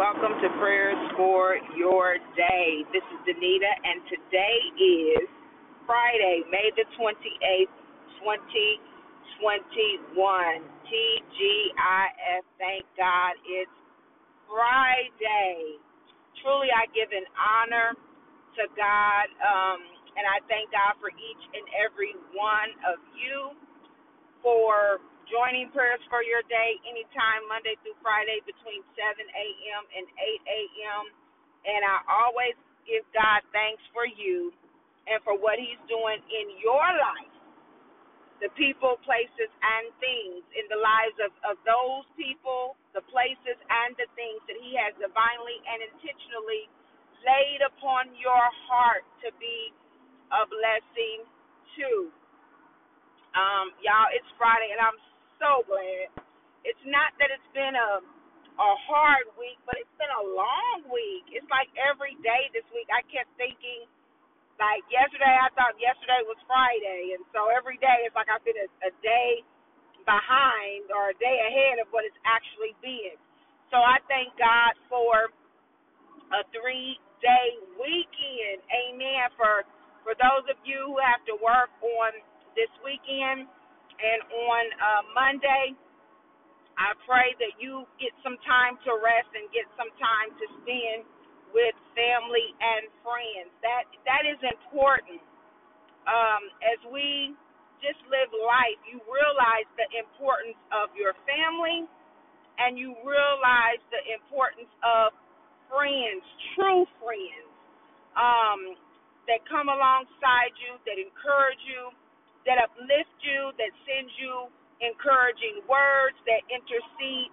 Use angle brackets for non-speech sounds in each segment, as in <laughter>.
welcome to Prayers for Your Day. This is Danita, and today is Friday, May the 28th, 2021. TGIF, thank God it's Friday. Truly, I give an honor to God, um, and I thank God for each and every one of you for joining prayers for your day anytime Monday through Friday between 7 a.m. and 8 a.m. And I always give God thanks for you and for what He's doing in your life, the people, places, and things in the lives of, of those people, the places, and the things that He has divinely and intentionally laid upon your heart to be a blessing to. Um, y'all, it's Friday, and I'm so glad. It's not that it's been a a hard week, but it's been a long week. It's like every day this week I kept thinking like yesterday I thought yesterday was Friday and so every day it's like I've been a, a day behind or a day ahead of what it's actually been. So I thank God for a three day weekend. Amen. For for those of you who have to work on this weekend and on uh, Monday, I pray that you get some time to rest and get some time to spend with family and friends. That that is important. Um, as we just live life, you realize the importance of your family and you realize the importance of friends, true friends, um, that come alongside you, that encourage you, that uplift you, that sends you encouraging words, that intercede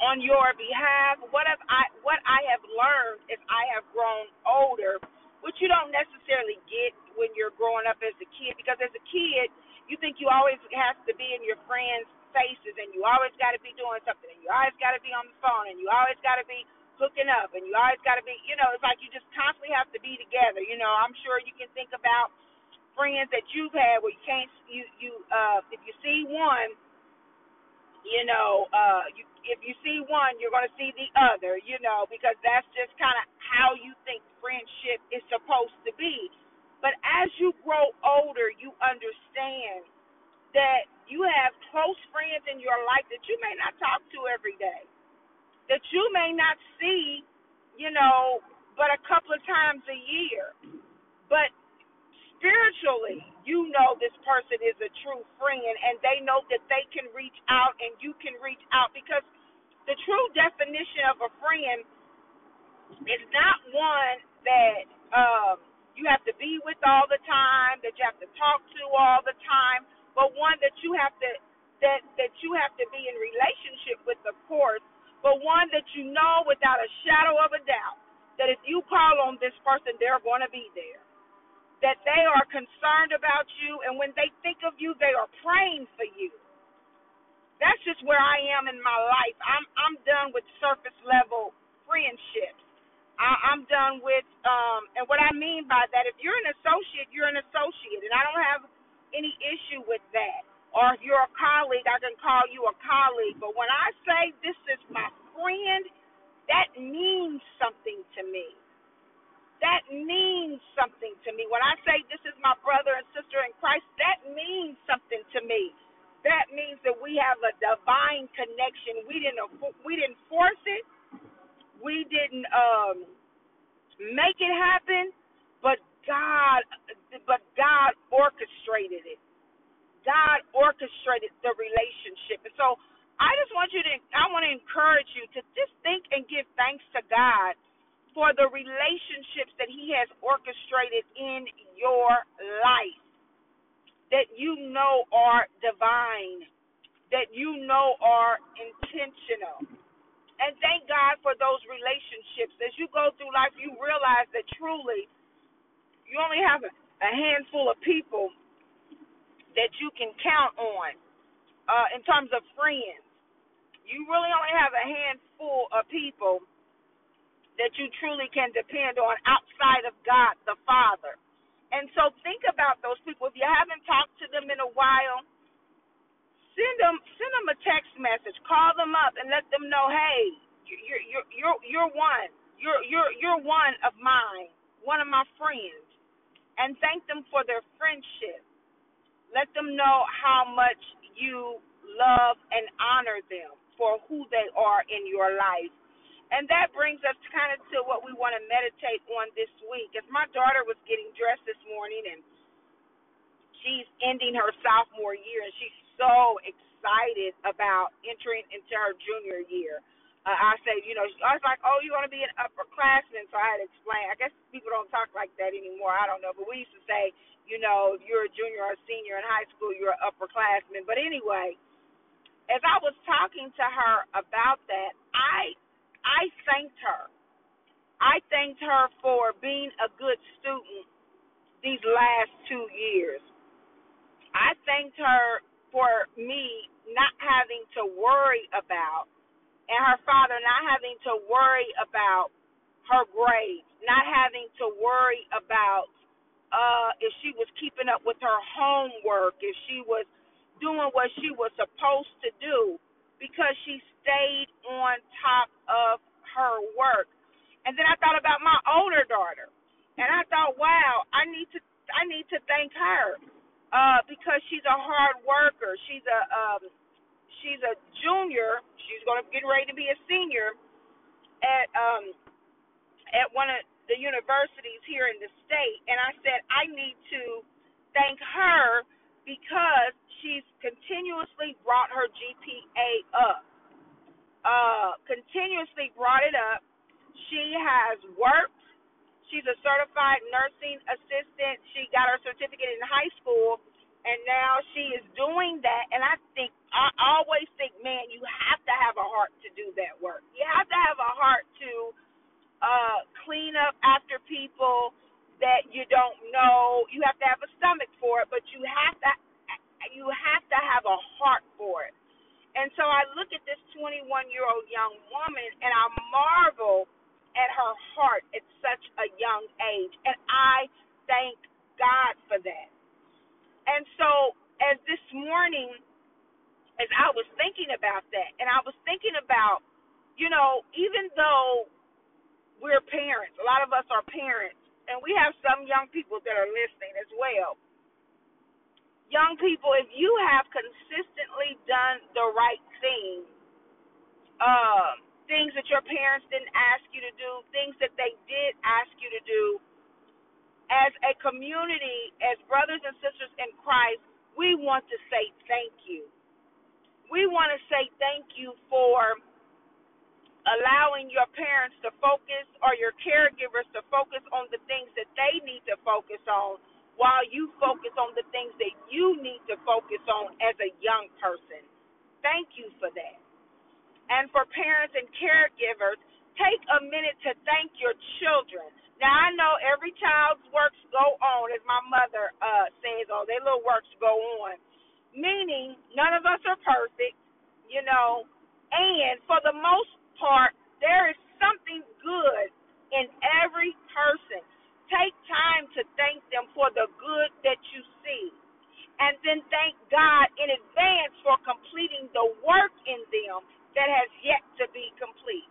on your behalf. What have I what I have learned as I have grown older, which you don't necessarily get when you're growing up as a kid, because as a kid you think you always have to be in your friends' faces and you always gotta be doing something and you always gotta be on the phone and you always gotta be hooking up and you always gotta be you know, it's like you just constantly have to be together. You know, I'm sure you can think about friends that you've had where you can't you you uh if you see one you know uh you if you see one you're going to see the other you know because that's just kind of how you think friendship is supposed to be. But as you grow older you understand that you have close friends in your life that you may not talk to every day that you may not see you know but a couple of times a year. But spiritually, you know this person is a true friend and they know that they can reach out and you can reach out because the true definition of a friend is not one that um you have to be with all the time, that you have to talk to all the time, but one that you have to that that you have to be in relationship with of course, but one that you know without a shadow of a doubt that if you call on this person they're going to be there that they are concerned about you, and when they think of you, they are praying for you. That's just where I am in my life. I'm I'm done with surface level friendships. I, I'm done with um and what I mean by that, if you're an associate, you're an associate, and I don't have any issue with that. Or if you're a colleague, I can call you a colleague. But when I say this is my friend, that means something to me that means something to me. When I say this is my brother and sister in Christ, that means something to me. That means that we have a divine connection. We didn't we didn't force it. We didn't um, make it happen, but God but God orchestrated it. God orchestrated the relationship. And so I just want you to I want to encourage you to just think and give thanks to God for the relationships that He has orchestrated in your life that you know are divine, that you know are intentional. And thank God for those relationships. As you go through life, you realize that truly you only have a, handful of people that you can count on uh, in terms of friends. You really only have a handful of people that you truly can depend on outside of God the Father. And so think about those people. If you haven't talked to them in a while, send them send them a text message, call them up and let them know, "Hey, you're you're you're you're one. You're you're you're one of mine, one of my friends, and thank them for their friendship. Let them know how much you love and honor them for who they are in your life. And that brings us kind of to what we want to meditate on this week. As my daughter was getting dressed this morning and she's ending her sophomore year and she's so excited about entering into her junior year. Uh, I say, you know, I was like, oh, you want to be an upperclassman? So I had to explain. I guess people don't talk like that anymore. I don't know, but we used to say, you know, if you're a junior or a senior in high school, you're an upperclassman. But anyway, as I was talking to her about that, I I thanked her. I thanked her for being a good student these last two years. I thanked her for me not having to worry about, and her father not having to worry about her grades, not having to worry about uh, if she was keeping up with her homework, if she was doing what she was supposed to do, because she stayed on top of her work. And then I thought about my older daughter, and I thought, wow, I need to I need to thank her uh, because she's a hard worker. She's a um, she's a junior. She's going to get ready to be a senior at um, at one of the universities here in the state. And I said I need to thank her because she's continuously brought her GPA up. Uh, continuously brought it up. She has worked. She's a certified nursing assistant. She got her certificate in high school, and now she is doing that. And I think I always think, man, you have to have a heart to do that work. You have to have a heart to uh, clean up after people that you don't know. You have to have a stomach for it, but you have to you have to have a heart for it. And so I look at this 21 year old young woman and I marvel at her heart at such a young age. And I thank God for that. And so as this morning, as I was thinking about that, and I was thinking about, you know, even though we're parents, a lot of us are parents, and we have some young people that are listening as well young people, if you have consistently done the right thing, uh, things that your parents didn't ask you to do, things that they did ask you to do, as a community, as brothers and sisters in Christ, we want to say thank you. We want to say thank you for allowing your parents to focus or your caregivers to focus on the things that they need to focus on while you focus on the things that you need to focus on as a young person. Thank you for that. And for parents and caregivers, take a minute to thank your children. Now I know every child's works go on, as my mother uh, says, oh, their little works go on. Meaning none of us are perfect, you know, and for the most part, there is something good in every person. Take time to thank them for the good that you see. And then thank God in advance for completing the work in them that has yet to be complete.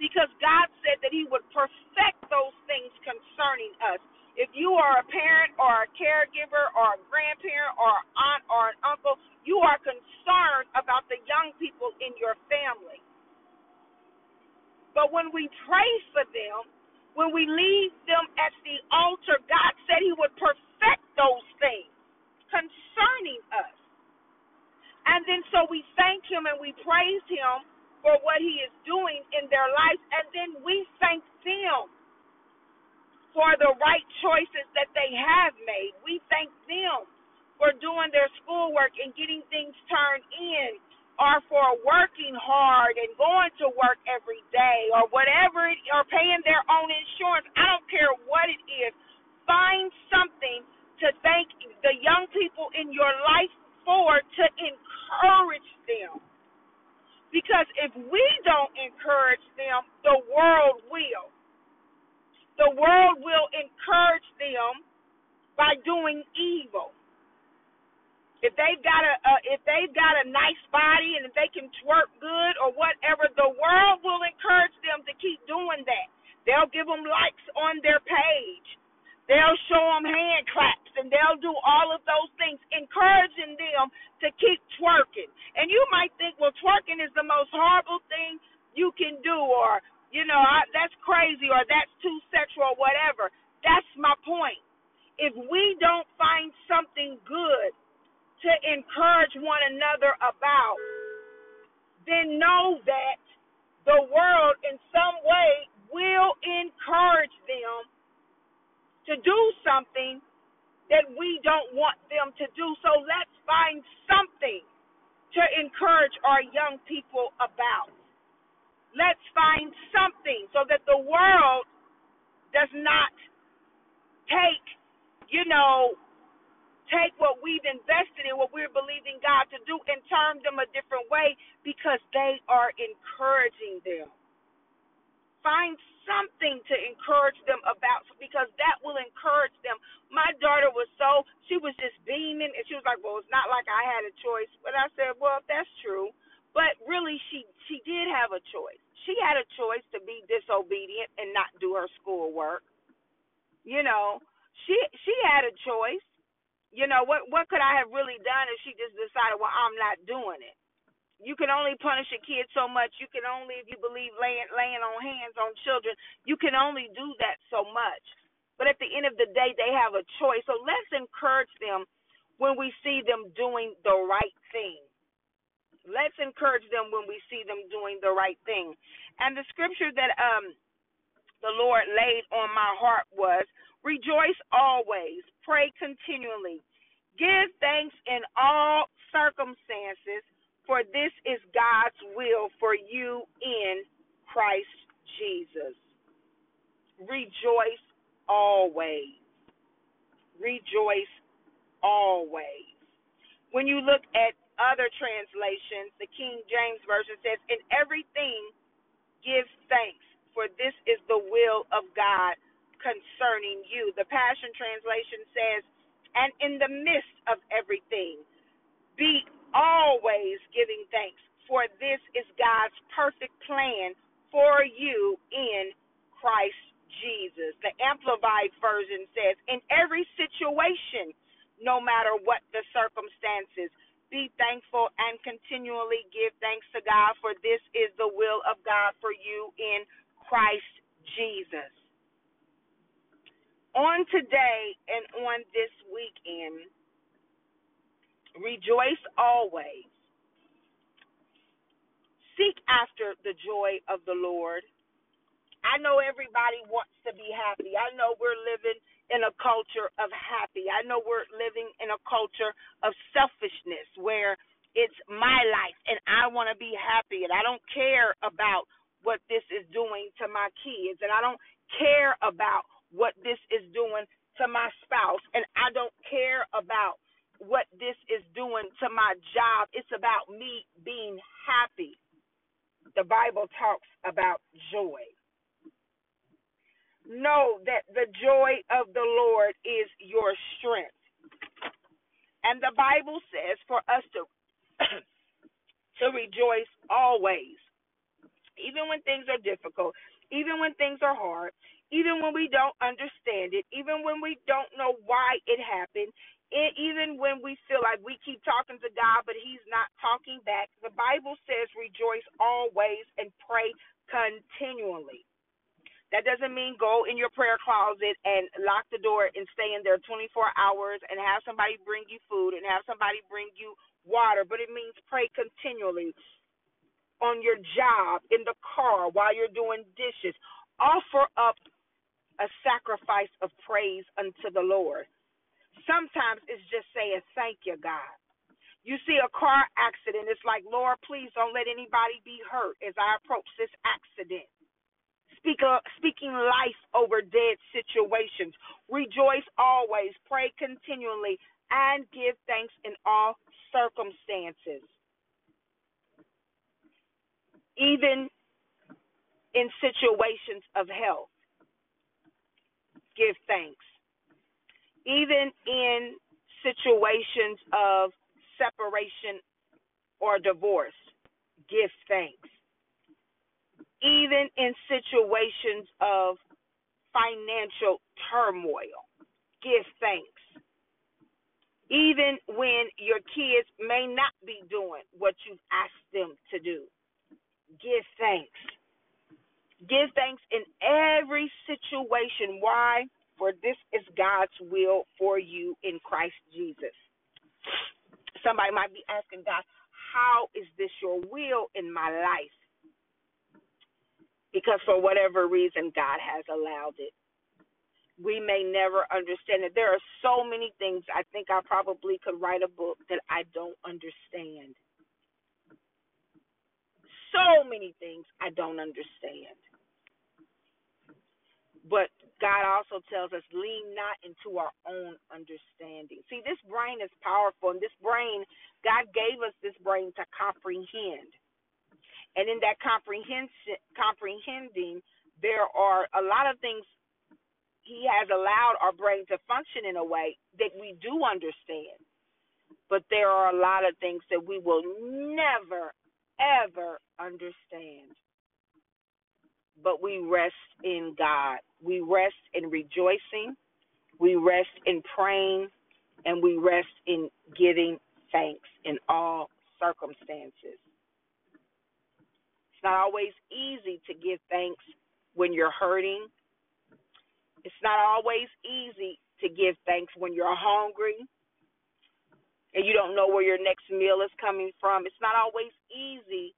Because God said that He would perfect those things concerning us. If you are a parent or a caregiver or a grandparent or an aunt or an uncle, you are concerned about the young people in your family. But when we pray for them, when we leave them at the altar, God said He would perfect those things concerning us. And then so we thank Him and we praise Him for what He is doing in their lives, and then we thank them for the right choices that they have made. We thank them for doing their schoolwork and getting things turned in or for working hard and going to work every day or whatever it, or paying their own insurance. I don't care what it is. Find something to thank the young people in your life for to encourage them. Because if we don't encourage them, the world will. The world will encourage them by doing evil. If they've got a uh, if they've got a nice body and if they can twerk good or whatever, the world will encourage them to keep doing that. They'll give them likes on their page. They'll show them hand claps and they'll do all of those things, encouraging them to keep twerking. And you might think, well, twerking is the most horrible thing you can do, or, you know, I, that's crazy, or that's too sexual, or whatever. That's my point. If we don't find something good to encourage one another about, then know that the world in some way will encourage them to do something that we don't want them to do. So let's find something to encourage our young people about. Let's find something so that the world does not take, you know, take what we've invested in, what we're believing God to do, and turn them a different way because they are encouraging them. Find something to encourage them about because that will encourage them. My daughter was so, she was just beaming and she was like, Well, it's not like I had a choice. But I said, Well, that's true. But really she she did have a choice. She had a choice to be disobedient and not do her schoolwork. You know, she she had a choice you know what what could I have really done if she just decided, well, I'm not doing it. You can only punish a kid so much. You can only, if you believe laying laying on hands on children, you can only do that so much. But at the end of the day, they have a choice. So let's encourage them when we see them doing the right thing. Let's encourage them when we see them doing the right thing. And the scripture that um the Lord laid on my heart was Rejoice always, pray continually, give thanks in all circumstances, for this is God's will for you in Christ Jesus. Rejoice always. Rejoice always. When you look at other translations, the King James Version says, In everything give thanks, for this is the will of God concerning you. The Passion Translation says, and in the midst of everything, be always giving thanks, for this is God's perfect plan for you in Christ Jesus. The Amplified Version says, in every situation, no matter what the circumstances, be thankful and continually give thanks to God, for this is the will of God for you in Christ Jesus on today and on this weekend, rejoice always. Seek after the joy of the Lord. I know everybody wants to be happy. I know we're living in a culture of happy. I know we're living in a culture of selfishness where it's my life and I want to be happy and I don't care about what this is doing to my kids and I don't care about what this is doing to my spouse, and I don't care about what this is doing to my job. It's about me being happy. The Bible talks about joy. Know that the joy of the Lord is your strength. And the Bible says for us to <clears throat> to rejoice always. Even when things are difficult, even when things are hard, even when we don't understand it, even when we don't know why it happened, it, even when we feel like we keep talking to God, but He's not talking back. The Bible says, rejoice always and pray continually. That doesn't mean go in your prayer closet and lock the door and stay in there 24 hours and have somebody bring you food and have somebody bring you water, but it means pray continually on your job, in the car, while you're doing dishes. Offer up a sacrifice of praise unto the Lord. Sometimes it's just saying, Thank you, God. You see a car accident, it's like, Lord, please don't let anybody be hurt as I approach this accident. Speak, uh, speaking life over dead situations. Rejoice always, pray continually, and give thanks in all circumstances. Even in situations of health give thanks. Even in situations of separation or divorce, give thanks. Even in situations of financial turmoil. Give thanks. Even when your kids may not be doing what you've asked them to do, give thanks. Give thanks in every situation. Why? For this is God's will for you in Christ Jesus. Somebody might be asking God, How is this your will in my life? Because for whatever reason, God has allowed it we may never understand it. There are so many things I think I probably could write a book that I don't understand. So many things I don't understand. But God also tells us, lean not into our own understanding. See, this brain is powerful, and this brain, God gave us this brain to comprehend. And in that comprehension, comprehending, there are a lot of things he has allowed our brain to function in a way that we do understand. But there are a lot of things that we will never, ever understand. But we rest in God. We rest in rejoicing. We rest in praying. And we rest in giving thanks in all circumstances. It's not always easy to give thanks when you're hurting it's not always easy to give thanks when you're hungry and you don't know where your next meal is coming from. It's not always easy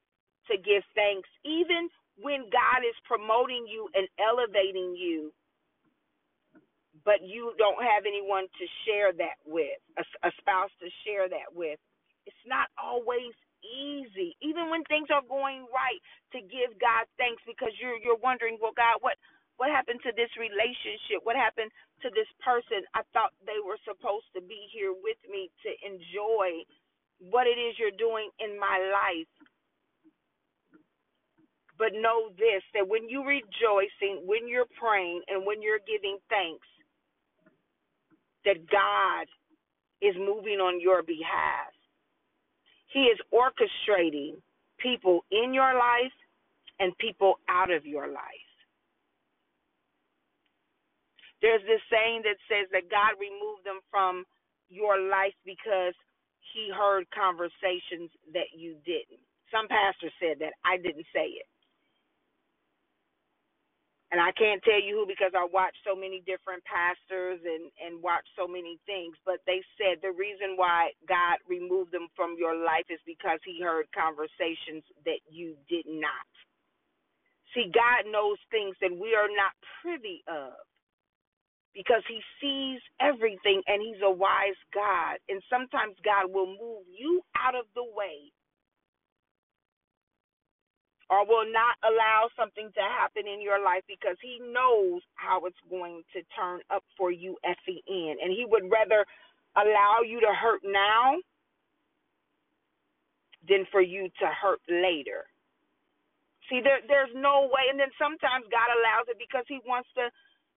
to give thanks, even when God is promoting you and elevating you, but you don't have anyone to share that with, a, a spouse to share that with. It's not always easy, even when things are going right, to give God thanks because you're you're wondering, well, God, what what happened to this relationship? What happened to this person? I thought they were supposed to be here with me to enjoy what it is you're doing in my life. But know this that when you're rejoicing, when you're praying, and when you're giving thanks, that God is moving on your behalf. He is orchestrating people in your life and people out of your life. There's this saying that says that God removed them from your life because he heard conversations that you didn't. Some pastor said that. I didn't say it. And I can't tell you who because I watched so many different pastors and and watched so many things, but they said the reason why God removed them from your life is because he heard conversations that you did not. See, God knows things that we are not privy of because he sees everything and he's a wise God. And sometimes God will move you out of the way or will not allow something to happen in your life because he knows how it's going to turn up for you at the end. And he would rather allow you to hurt now than for you to hurt later. See, there, there's no way. And then sometimes God allows it because he wants to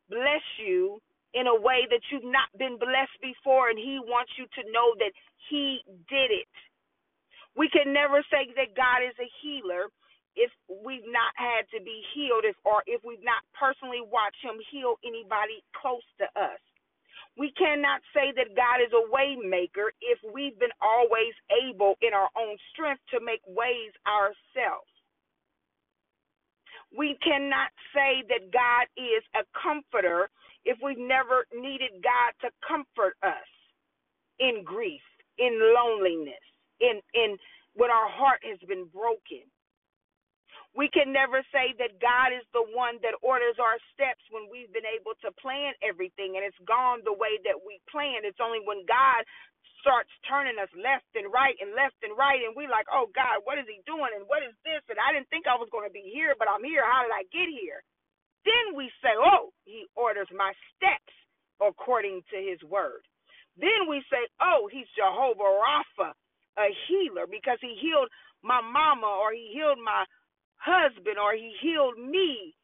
bless you in a way that you've not been blessed before, and He wants you to know that He did it. We can never say that God is a healer if we've not had to be healed, if or if we've not personally watched Him heal anybody close to us. We cannot say that God is a way maker if we've been always able in our own strength to make ways ourselves. We cannot say that God is a comforter if we've never needed God to comfort us in grief, in loneliness, in in when our heart has been broken. We can never say that God is the one that orders our steps when we've been able to plan everything and it's gone the way that we planned. It's only when God starts turning us left and right and left and right, and we like, oh God, what is He doing? And what is this? And I didn't think I was going to be here, but I'm here. How did I get here? Then we say, oh, He orders my steps according to His word. Then we say, oh, He's Jehovah Rapha, a healer, because He healed my mama or He healed my husband or He healed me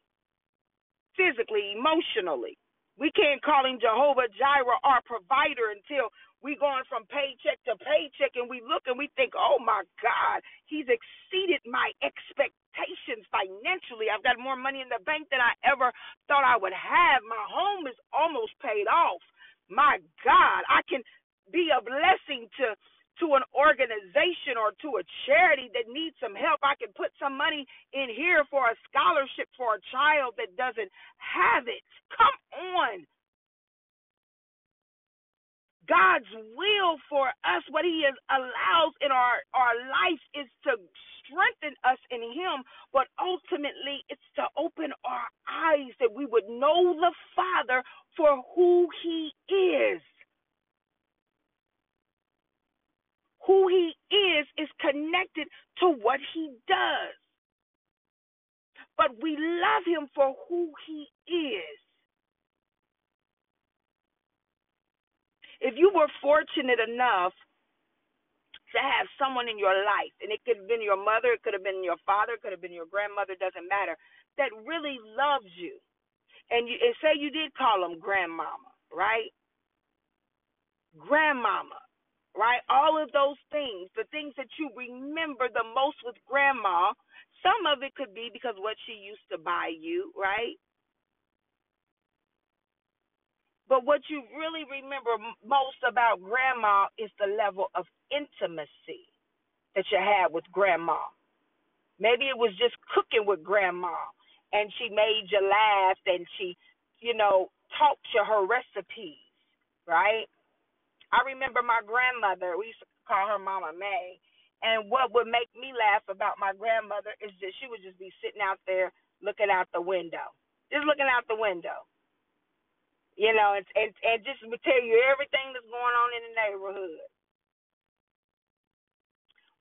physically, emotionally. We can't call him Jehovah Jireh, our provider, until we going from paycheck to paycheck and we look and we think, oh my God, he's exceeded my expectations financially financially. I've got more money in the bank than I ever thought I would have. My home is almost paid off. My God, I can be a blessing to to an organization or to a charity that needs some help. I can put some money in here for a scholarship for a child that doesn't have it. Come on. God's will for us, what He is, allows in our, our life is to strengthen us in Him, but ultimately it's to open our eyes that we would know the Father for who He is. Who He is is connected to what He does. But we love Him for who He is. if you were fortunate enough to have someone in your life, and it could have been your mother, it could have been your father, it could have been your grandmother, doesn't matter, that really loves you, and you and say you did call them grandmama, right? Grandmama, right? All of those things, the things that you remember the most with grandma, some of it could be because what she used to buy you, right? But what you really remember most about grandma is the level of intimacy that you had with grandma. Maybe it was just cooking with grandma and she made you laugh and she, you know, taught you her recipes, right? I remember my grandmother, we used to call her Mama May. And what would make me laugh about my grandmother is that she would just be sitting out there looking out the window, just looking out the window you know, and and, and just would tell you everything that's going on in the neighborhood.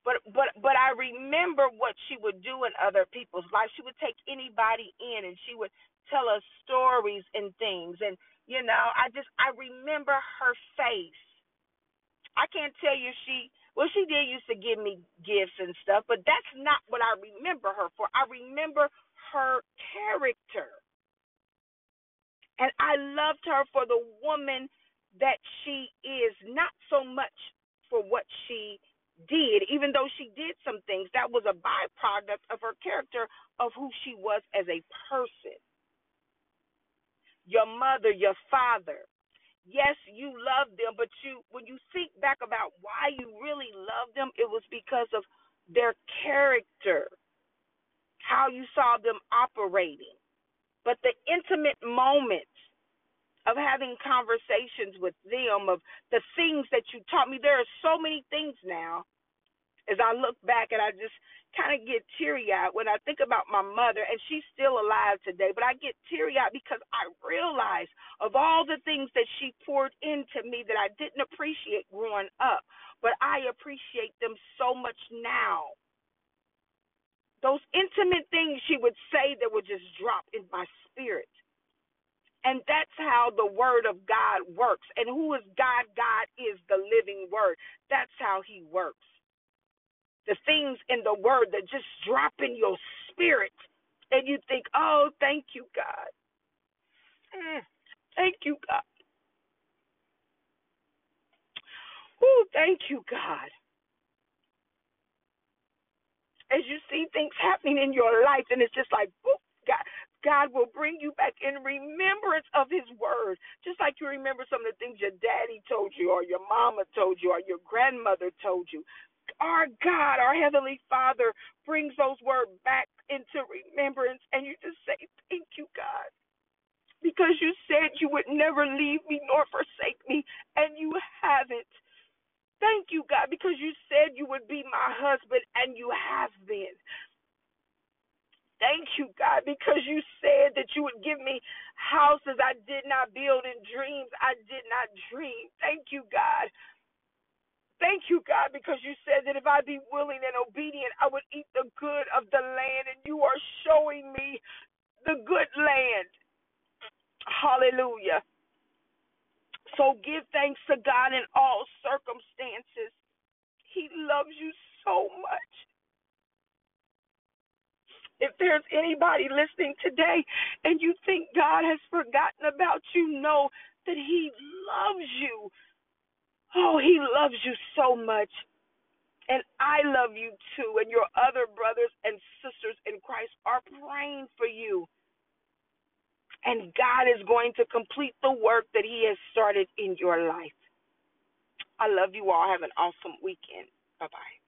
But but but I remember what she would do in other people's lives. She would take anybody in and she would tell us stories and things. And you know, I just I remember her face. I can't tell you she well she did used to give me gifts and stuff, but that's not what I remember her for. I remember her character. And I loved her for the woman that she is, not so much for what she did, even though she did some things. That was a byproduct of her character, of who she was as a person. Your mother, your father. Yes, you loved them, but you when you think back about why you really loved them, it was because of their character, how you saw them operating. But the intimate moments of having conversations with them, of the things that you taught me, there are so many things now as I look back and I just kind of get teary eyed when I think about my mother, and she's still alive today, but I get teary eyed because I realize of all the things that she poured into me that I didn't appreciate growing up, but I appreciate them so much now those intimate things she would say that would just drop in my spirit. And that's how the word of God works. And who is God? God is the living word. That's how he works. The things in the word that just drop in your spirit. And you think, oh, thank you, God. Mm, thank you, God. Oh, thank you, God as you see things happening in your life, and it's just like, God, God will bring you back in remembrance of His word. Just like you remember some of the things your daddy told you, or your mama told you, or your grandmother told you. Our God, our Heavenly Father, brings those words back into remembrance, and you just say, Thank you, God. Because you said you would never leave me nor forsake me, and you haven't. Thank you, God, because you said you would be my husband and you have been. Thank you, God, because you said that you would give me houses I did not build and dreams I did not dream. Thank you, God. Thank you, God, because you said that if I be willing and obedient, I would eat the good of the land, and you are showing me the good land. Hallelujah. So give thanks to God in all circumstances. He loves you so much. If there's anybody listening today and you think God has forgotten about you, know that He loves you. Oh, He loves you so much. And I love you too. And your other brothers and sisters in Christ are praying for you. And God is going to complete the work that He has started in your life. I love you all. Have an awesome weekend. Bye bye.